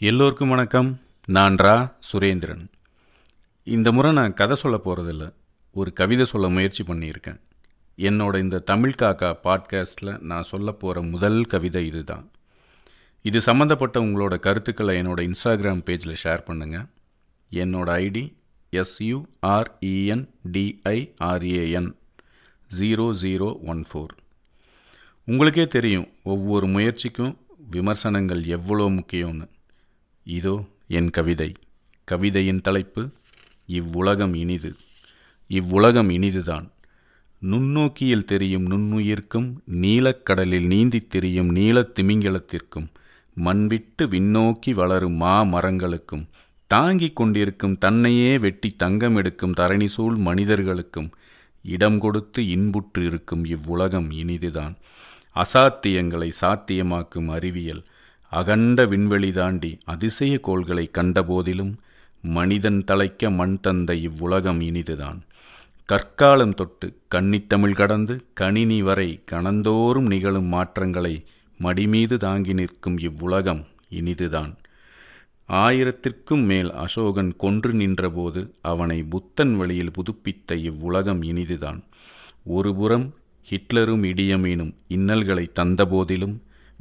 எல்லோருக்கும் வணக்கம். நான் ரா. சுரேந்திரன். இந்த முறை நான் கதை சொல்ல போகிறதில்ல ஒரு கவிதை சொல்ல முயற்சி பண்ணியிருக்கேன். என்னோட இந்த தமிழ் காக்கா பாட்காஸ்ட்டில் நான் சொல்ல போகிற முதல் கவிதை இதுதான். இது சம்மந்தப்பட்ட உங்களோட கருத்துக்களை என்னோட இன்ஸ்டாகிராம் பேஜில் ஷேர் பண்ணுங்கள் என்னோட ID S U R E N T I R A N zero zero one four உங்களுக்கே தெரியும் ஒவ்வொரு முயற்சிக்கும் விமர்சனங்கள் எவ்வளோ முக்கியம்னு. இதோ என் கவிதை. கவிதையின் தலைப்பு இவ்வுலகம் இனிது. இவ்வுலகம் இனிதுதான். நுண்ணோக்கியில் தெரியும் நுண்ணுயிர்க்கும் நீலக்கடலில் நீந்தித் தெரியும் நீலத் திமிங்கலத்திற்கும் மண்விட்டு விண்ணோக்கி வளரும் மா மரங்களுக்கும் தாங்கிக் கொண்டிருக்கும் தன்னையே வெட்டி தங்கம் எடுக்கும் தரணிசூழ் மனிதர்களுக்கும் இடம் கொடுத்து இன்புற்று இருக்கும் இவ்வுலகம் இனிதுதான். அசாத்தியங்களை சாத்தியமாக்கும் அறிவியல் அகண்ட விண்வெளி தாண்டி அதிசய கோள்களை கண்டபோதிலும் மனிதன் தலைக்க மண் தந்த இவ்வுலகம் இனிதுதான். கற்காலம் தொட்டு கன்னித்தமிழ் கடந்து கணினி வரை கணந்தோறும் நிகழும் மாற்றங்களை மடிமீது தாங்கி நிற்கும் இவ்வுலகம் இனிதுதான். ஆயிரத்திற்கும் மேல் அசோகன் கொன்று நின்றபோது அவனை புத்தன் வழியில் புதுப்பித்த இவ்வுலகம் இனிதுதான். ஒருபுறம் ஹிட்லரும் இடியமீனும் இன்னல்களை தந்தபோதிலும்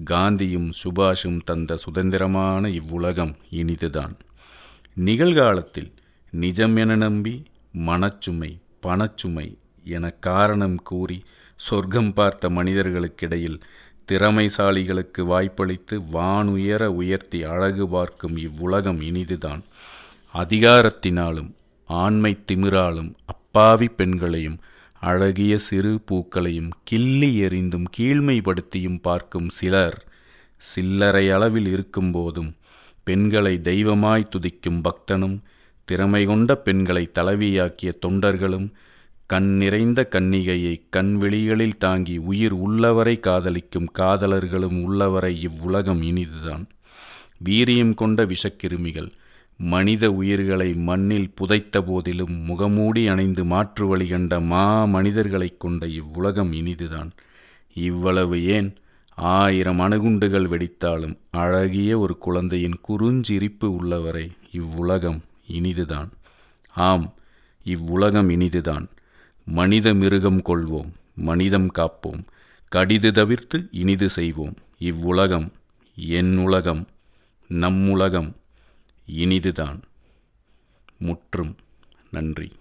காந்தியும் சுபாஷும் தந்த சுதந்திரமான இவ்வுலகம் இனிதுதான். நிகழ்காலத்தில் நிஜம் என நம்பி மனச்சுமை பணச்சுமை என காரணம் கூறி சொர்க்கம் பார்த்த மனிதர்களுக்கிடையில் திறமைசாலிகளுக்கு வாய்ப்பளித்து வானுயர உயர்த்தி அழகு பார்க்கும் இவ்வுலகம் இனிதுதான். அதிகாரத்தினாலும் ஆண்மை திமிராலும் அப்பாவி பெண்களையும் அழகிய சிறு பூக்களையும் கிள்ளி எறிந்தும் கீழ்மைப்படுத்தியும் பார்க்கும் சிலர் சில்லறை அளவில் இருக்கும்போதும் பெண்களை தெய்வமாய் துதிக்கும் பக்தனும் திறமை கொண்ட பெண்களை தலைவியாக்கிய தொண்டர்களும் கண் நிறைந்த கன்னிகையை கண்வெளிகளில் தாங்கி உயிர் உள்ளவரை காதலிக்கும் காதலர்களும் உள்ளவரை இவ்வுலகம் இனிதுதான். வீரியம் கொண்ட விஷக்கிருமிகள் மனித உயிர்களை மண்ணில் புதைத்த போதிலும் முகமூடி அணைந்து மாற்று வழி கண்ட மா மனிதர்களைக் கொண்ட இவ்வுலகம் இனிதுதான். இவ்வளவு ஏன்? ஆயிரம் அணுகுண்டுகள் வெடித்தாலும் அழகிய ஒரு குழந்தையின் குறுஞ்சிரிப்பு உள்ளவரை இவ்வுலகம் இனிதுதான். ஆம் இவ்வுலகம் இனிதுதான். மனித மிருகம் கொள்வோம் மனிதம் காப்போம் கடிது தவிர்த்து இனிது செய்வோம். இவ்வுலகம் என் உலகம் நம் உலகம் இனிதுதான். முற்றும் நன்றி.